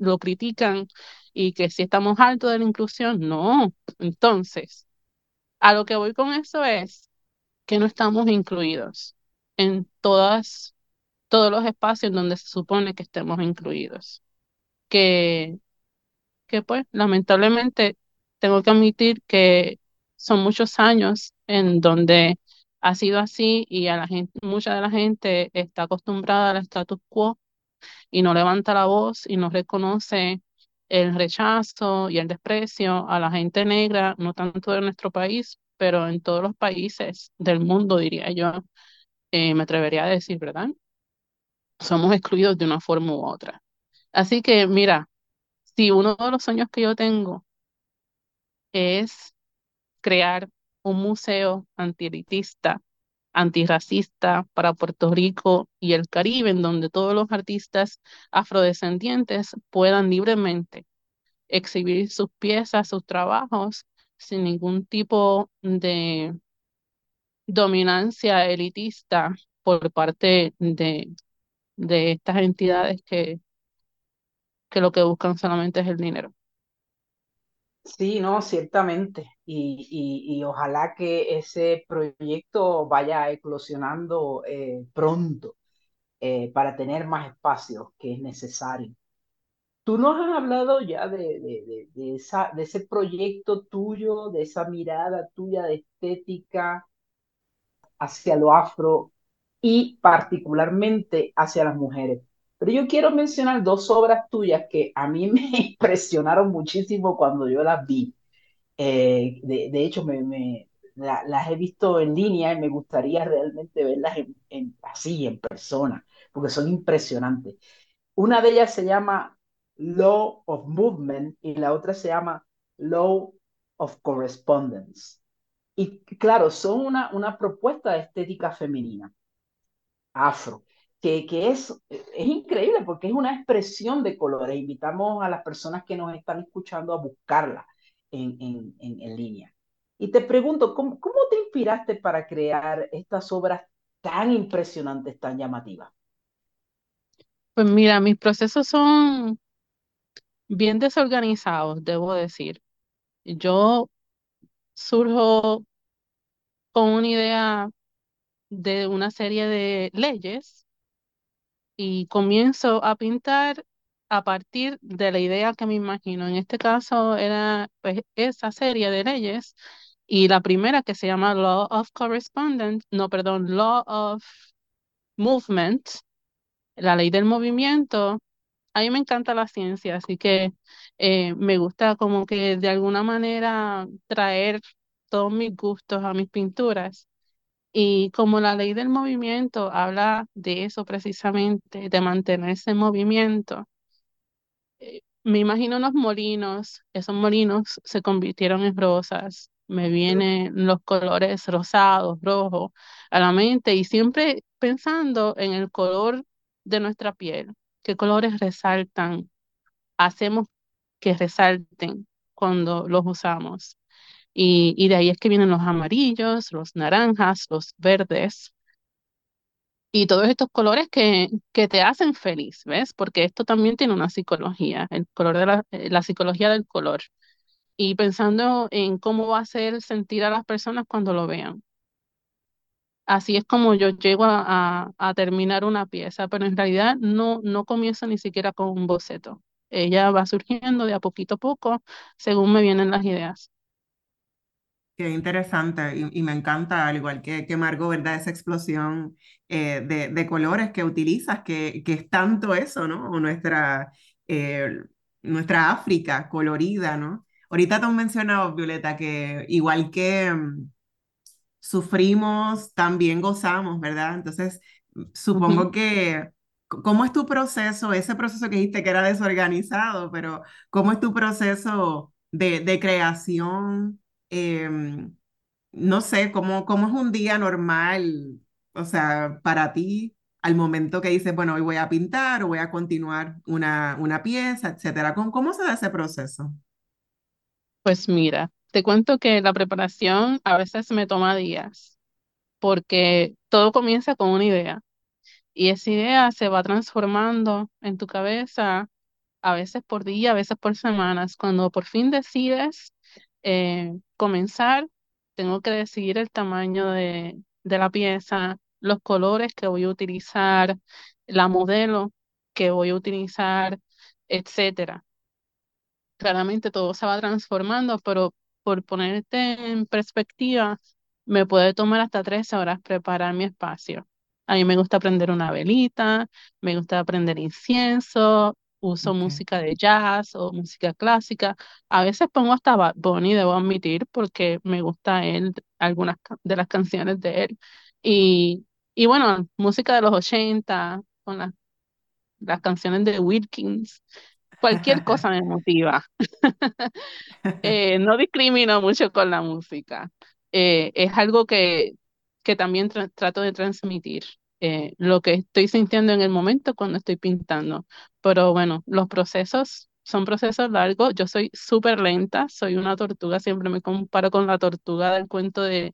[SPEAKER 3] lo critican y que si estamos altos de la inclusión, no. Entonces, a lo que voy con eso es que no estamos incluidos en todas todos los espacios donde se supone que estemos incluidos. Que, que pues lamentablemente tengo que admitir que son muchos años en donde ha sido así y a mucha de la gente está acostumbrada al status quo y no levanta la voz y no reconoce el rechazo y el desprecio a la gente negra, no tanto de nuestro país, pero en todos los países del mundo, diría yo, eh, me atrevería a decir, ¿verdad? somos excluidos de una forma u otra. Así que, mira, si uno de los sueños que yo tengo es crear un museo antielitista, antirracista para Puerto Rico y el Caribe, en donde todos los artistas afrodescendientes puedan libremente exhibir sus piezas, sus trabajos, sin ningún tipo de dominancia elitista por parte de de estas entidades que, que lo que buscan solamente es el dinero.
[SPEAKER 4] Sí, no, ciertamente. Y, y, ojalá que ese proyecto vaya eclosionando eh, pronto eh, para tener más espacios que es necesario. Tú nos has hablado ya de, de, de, esa, de ese proyecto tuyo, de esa mirada tuya de estética hacia lo afro y particularmente hacia las mujeres. Pero yo quiero mencionar dos obras tuyas que a mí me impresionaron muchísimo cuando yo las vi. Eh, de, hecho, me, las he visto en línea y me gustaría realmente verlas en, así, en persona, porque son impresionantes. Una de ellas se llama Law of Movement y la otra se llama Law of Correspondence. Y claro, son una, una propuesta de estética femenina afro, que, que es, es increíble porque es una expresión de colores. Invitamos a las personas que nos están escuchando a buscarla en, en, en, línea. Y te pregunto, ¿cómo, ¿cómo te inspiraste para crear estas obras tan impresionantes, tan llamativas?
[SPEAKER 3] Pues mira, mis procesos son bien desorganizados, debo decir. Yo surjo con una idea de una serie de leyes y comienzo a pintar a partir de la idea que me imagino. En este caso era pues, esa serie de leyes y la primera que se llama Law of Correspondence, no, perdón, Law of Movement, la ley del movimiento. A mí me encanta la ciencia, así que eh, me gusta como que de alguna manera traer todos mis gustos a mis pinturas. Y como la ley del movimiento habla de eso precisamente, de mantenerse en movimiento, me imagino unos molinos, esos molinos se convirtieron en rosas, me vienen los colores rosados, rojos a la mente y siempre pensando en el color de nuestra piel, qué colores resaltan, hacemos que resalten cuando los usamos. Y, de ahí es que vienen los amarillos, los naranjas, los verdes y todos estos colores que, que te hacen feliz, ¿ves? Porque esto también tiene una psicología, el color de la, eh, la psicología del color. Y pensando en cómo va a hacer sentir a las personas cuando lo vean. Así es como yo llego a, a, terminar una pieza, pero en realidad no, no comienzo ni siquiera con un boceto. Ella va surgiendo de a poquito a poco según me vienen las ideas.
[SPEAKER 2] Qué interesante y, me encanta, al igual que, que Margot, ¿verdad? Esa explosión eh, de, de, colores que utilizas, que, que, es tanto eso, ¿no? Nuestra, eh, nuestra África colorida, ¿no? Ahorita te has mencionado, Violeta, que igual que mm, sufrimos, también gozamos, ¿verdad? Entonces, supongo que, ¿cómo es tu proceso, ese proceso que dijiste que era desorganizado, pero cómo es tu proceso de, de creación? Em, no sé, ¿cómo, ¿cómo es un día normal, o sea, para ti? al momento que dices, bueno, hoy voy a pintar o voy a continuar una, una pieza, etcétera. ¿Cómo, ¿Cómo se da ese proceso?
[SPEAKER 3] Pues mira, te cuento que la preparación a veces me toma días, porque todo comienza con una idea y esa idea se va transformando en tu cabeza, a veces por día, a veces por semanas. Cuando por fin decides eh, comenzar, tengo que decidir el tamaño de, de la pieza, los colores que voy a utilizar, la modelo que voy a utilizar, etcétera. Claramente todo se va transformando, pero por ponerte en perspectiva, me puede tomar hasta tres horas preparar mi espacio. A mí me gusta prender una velita, me gusta prender incienso, uso música de jazz o música clásica. A veces pongo hasta Bunny, debo admitir, porque me gusta él, algunas de las canciones de él. Y y bueno, música de los 80, con las canciones de Wilkins, cualquier cosa me motiva. Eh, no discrimino mucho con la música. Eh, es algo que, que también trato de transmitir. Eh, lo que estoy sintiendo en el momento cuando estoy pintando. Pero bueno, los procesos son procesos largos. Yo soy súper lenta, soy una tortuga, siempre me comparo con la tortuga del cuento de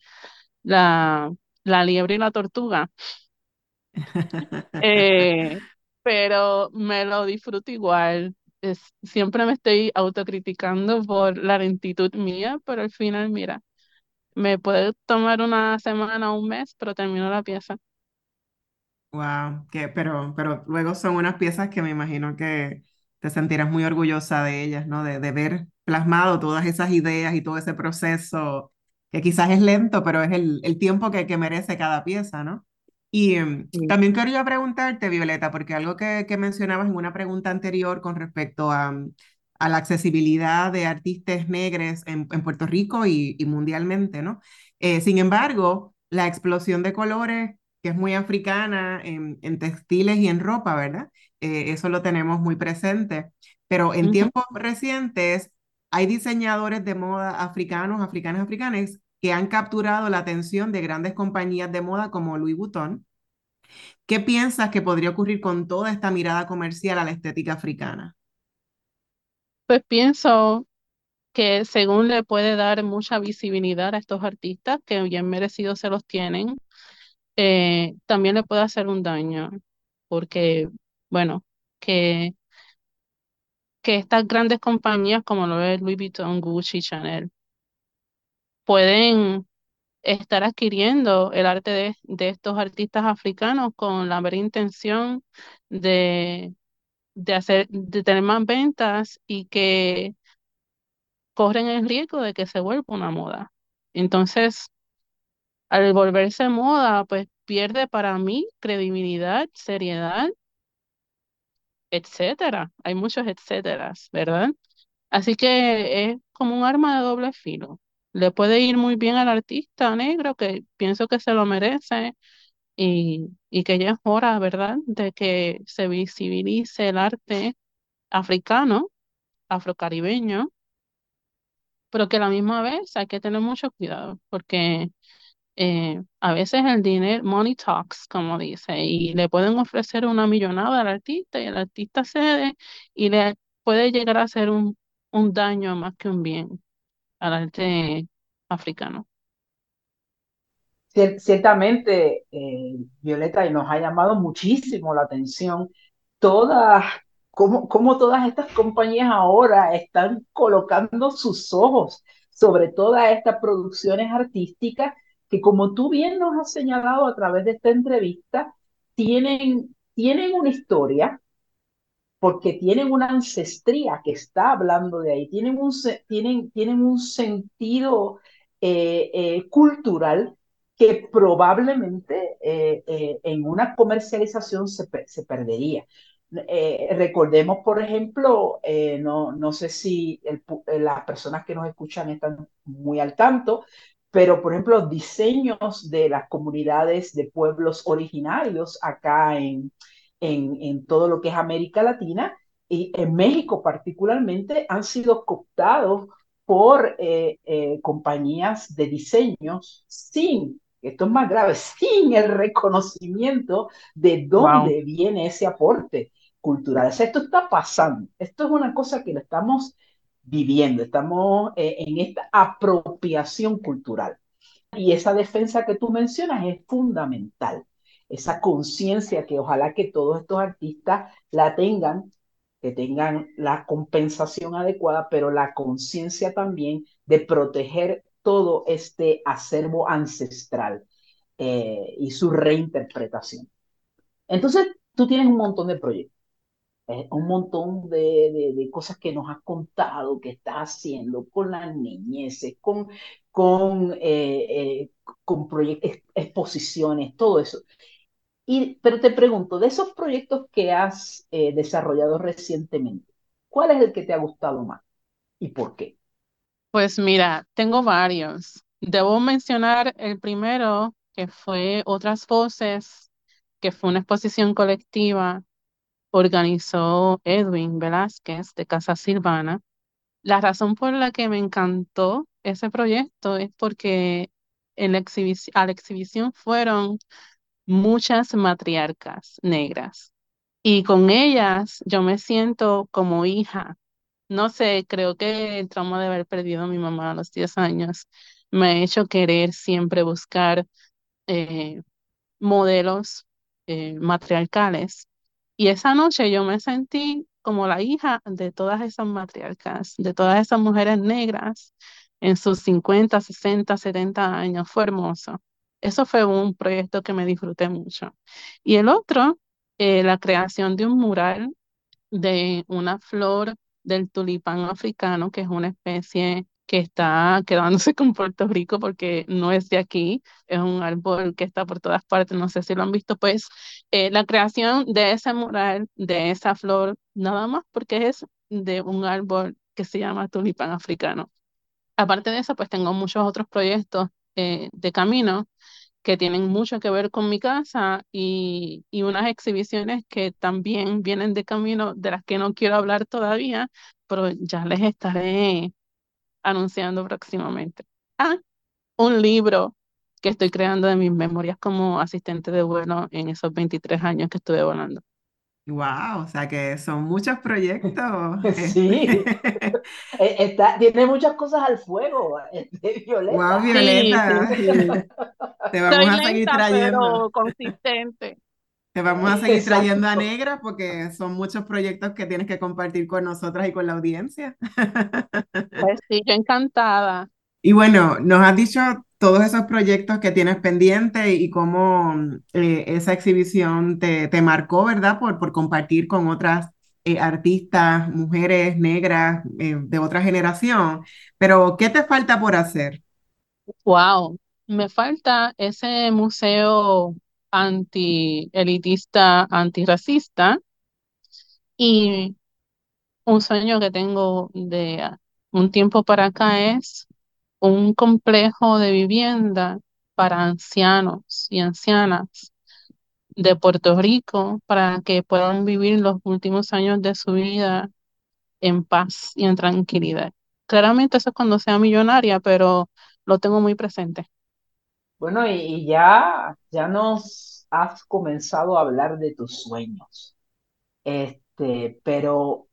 [SPEAKER 3] la la liebre y la tortuga. Eh, pero me lo disfruto igual. Es, siempre me estoy autocriticando por la lentitud mía, pero al final, mira, me puede tomar una semana o un mes, pero termino la pieza.
[SPEAKER 2] Wow, que, pero, pero luego son unas piezas que me imagino que te sentirás muy orgullosa de ellas, ¿no? De, de ver plasmado todas esas ideas y todo ese proceso que quizás es lento, pero es el, el tiempo que, que, merece cada pieza, ¿no? Y em, también quería preguntarte, Violeta, porque algo que, que, mencionabas en una pregunta anterior con respecto a, a la accesibilidad de artistas negros en, en Puerto Rico y, y mundialmente, ¿no? Eh, sin embargo, la explosión de colores, que es muy africana en, en textiles y en ropa, ¿verdad? Eh, eso lo tenemos muy presente, pero en tiempos recientes hay diseñadores de moda africanos, africanas, africanas que han capturado la atención de grandes compañías de moda como Louis Vuitton. ¿Qué piensas que podría ocurrir con toda esta mirada comercial a la estética africana?
[SPEAKER 3] Pues pienso que según le puede dar mucha visibilidad a estos artistas, que bien merecidos se los tienen, eh, también le puede hacer un daño, porque, bueno, que, que estas grandes compañías como lo es Louis Vuitton, Gucci, Chanel, pueden estar adquiriendo el arte de, de estos artistas africanos con la mera intención de, de, hacer, de tener más ventas y que corren el riesgo de que se vuelva una moda. Entonces, al volverse moda, pues pierde para mí credibilidad, seriedad, etcétera. Hay muchos etcéteras, ¿verdad? Así que es como un arma de doble filo le puede ir muy bien al artista negro, que pienso que se lo merece, y, y que ya es hora, ¿verdad?, de que se visibilice el arte africano, afrocaribeño, pero que a la misma vez hay que tener mucho cuidado, porque eh, a veces el dinero, money talks, como dice, y le pueden ofrecer una millonada al artista y el artista cede y le puede llegar a hacer un, un daño más que un bien al arte africano.
[SPEAKER 4] Ciertamente, eh, Violeta, y nos ha llamado muchísimo la atención todas, cómo, cómo todas estas compañías ahora están colocando sus ojos sobre todas estas producciones artísticas que, como tú bien nos has señalado a través de esta entrevista, tienen, tienen una historia, porque tienen una ancestría que está hablando de ahí, tienen un, tienen, tienen un sentido eh, eh, cultural que probablemente eh, en una comercialización se, se, perdería. Recordemos, por ejemplo, no, no sé si las personas que nos escuchan están muy al tanto, pero por ejemplo, diseños de las comunidades de pueblos originarios acá en, en, en todo lo que es América Latina y en México particularmente han sido cooptados por eh, eh, compañías de diseños sin, esto es más grave, sin el reconocimiento de dónde viene ese aporte cultural. esto está pasando, esto es una cosa que lo estamos viviendo, estamos eh, en esta apropiación cultural. Y esa defensa que tú mencionas es fundamental, esa conciencia que ojalá que todos estos artistas la tengan que tengan la compensación adecuada, pero la conciencia también de proteger todo este acervo ancestral eh, y su reinterpretación. Entonces, tú tienes un montón de proyectos, eh, un montón de, de, cosas que nos has contado, que estás haciendo con las niñeces, con, con, eh, con exposiciones, todo eso pero te pregunto, de esos proyectos que has eh, desarrollado recientemente, ¿cuál es el que te ha gustado más y por qué?
[SPEAKER 3] Pues mira, tengo varios. Debo mencionar el primero, que fue Otras Voces, que fue una exposición colectiva, organizó Edwin Velázquez de Casa Silvana. La razón por la que me encantó ese proyecto es porque en la a la exhibición fueron muchas matriarcas negras y con ellas yo me siento como hija. No sé, creo que el trauma de haber perdido a mi mamá a los 10 años me ha hecho querer siempre buscar eh, modelos eh, matriarcales. Y esa noche yo me sentí como la hija de todas esas matriarcas, de todas esas mujeres negras en sus 50, 60, 70 años. Fue hermoso. Eso fue un proyecto que me disfruté mucho. Y el otro, eh, la creación de un mural de una flor del tulipán africano, que es una especie que está quedándose con Puerto Rico porque no es de aquí, es un árbol que está por todas partes, no sé si lo han visto, pues eh, la creación de ese mural, de esa flor, nada más porque es de un árbol que se llama tulipán africano. Aparte de eso, pues tengo muchos otros proyectos eh, de camino que tienen mucho que ver con mi casa y, y, unas exhibiciones que también vienen de camino, de las que no quiero hablar todavía, pero ya les estaré anunciando próximamente. Ah, un libro que estoy creando de mis memorias como asistente de vuelo en esos 23 años que estuve volando.
[SPEAKER 2] Wow, o sea que son muchos proyectos.
[SPEAKER 4] Sí, e, Está, tiene muchas cosas al fuego, este, Violeta.
[SPEAKER 2] Wow, Violeta. Te vamos a seguir trayendo.
[SPEAKER 3] Pero consistente.
[SPEAKER 2] Te vamos a seguir trayendo a Negra porque son muchos proyectos que tienes que compartir con nosotras y con la audiencia.
[SPEAKER 3] Pues sí, yo encantada.
[SPEAKER 2] Y bueno, nos has dicho todos esos proyectos que tienes pendiente y cómo eh, esa exhibición te, te, marcó, ¿verdad? Por, por compartir con otras eh, artistas, mujeres negras eh, de otra generación. Pero, ¿qué te falta por hacer?
[SPEAKER 3] Wow, me falta ese museo anti-elitista, antirracista y un sueño que tengo de un tiempo para acá es un complejo de vivienda para ancianos y ancianas de Puerto Rico para que puedan vivir los últimos años de su vida en paz y en tranquilidad. Claramente eso es cuando sea millonaria, pero lo tengo muy presente.
[SPEAKER 4] Bueno, y ya, ya nos has comenzado a hablar de tus sueños, este, pero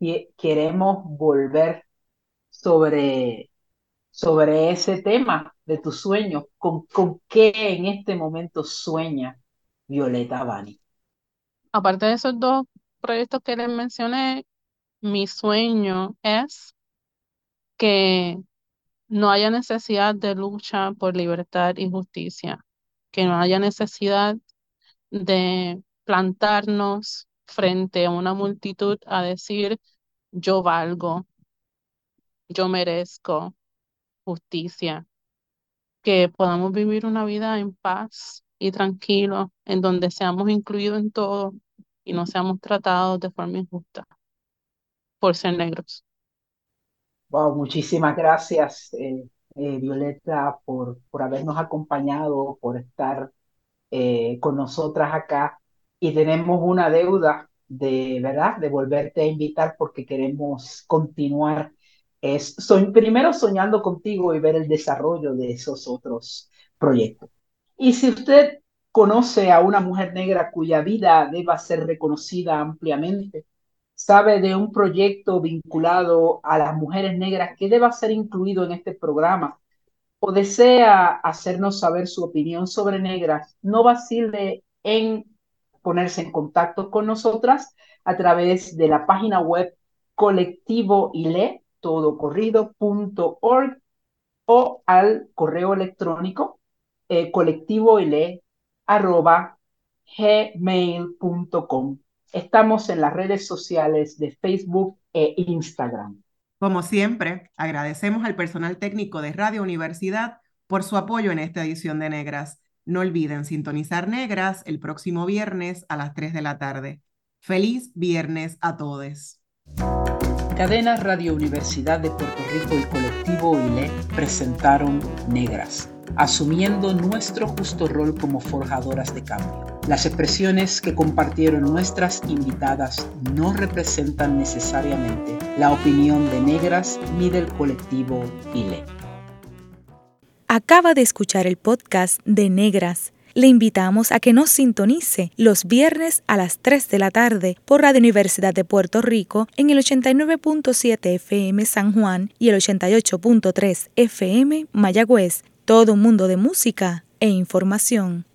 [SPEAKER 4] eh, queremos volver sobre sobre ese tema de tus sueños. ¿Con, con qué en este momento sueña Violeta Bani?
[SPEAKER 3] Aparte de esos dos proyectos que les mencioné, mi sueño es que no haya necesidad de lucha por libertad y justicia, que no haya necesidad de plantarnos frente a una multitud a decir yo valgo, yo merezco, justicia, que podamos vivir una vida en paz y tranquilo, en donde seamos incluidos en todo y no seamos tratados de forma injusta por ser negros.
[SPEAKER 4] Wow, muchísimas gracias, eh, eh, Violeta, por, por habernos acompañado, por estar eh, con nosotras acá. Y tenemos una deuda de, ¿verdad?, de volverte a invitar porque queremos continuar. Es, primero soñando contigo y ver el desarrollo de esos otros proyectos. Y si usted conoce a una mujer negra cuya vida deba ser reconocida ampliamente, sabe de un proyecto vinculado a las mujeres negras que deba ser incluido en este programa o desea hacernos saber su opinión sobre negras, no vacile en ponerse en contacto con nosotras a través de la página web colectivoile, todocorrido.org o al correo electrónico eh, arroba. Estamos en las redes sociales de Facebook e Instagram.
[SPEAKER 2] Como siempre, agradecemos al personal técnico de Radio Universidad por su apoyo en esta edición de Negras. No olviden sintonizar Negras el próximo viernes a las 3 de la tarde. Feliz viernes a todos.
[SPEAKER 4] Cadena Radio Universidad de Puerto Rico y Colectivo ILE presentaron Negras asumiendo nuestro justo rol como forjadoras de cambio. Las expresiones que compartieron nuestras invitadas no representan necesariamente la opinión de negras ni del colectivo ILE.
[SPEAKER 1] Acaba de escuchar el podcast de Negras. Le invitamos a que nos sintonice los viernes a las 3 de la tarde por Radio Universidad de Puerto Rico en el 89.7 FM San Juan y el 88.3 FM Mayagüez todo un mundo de música e información.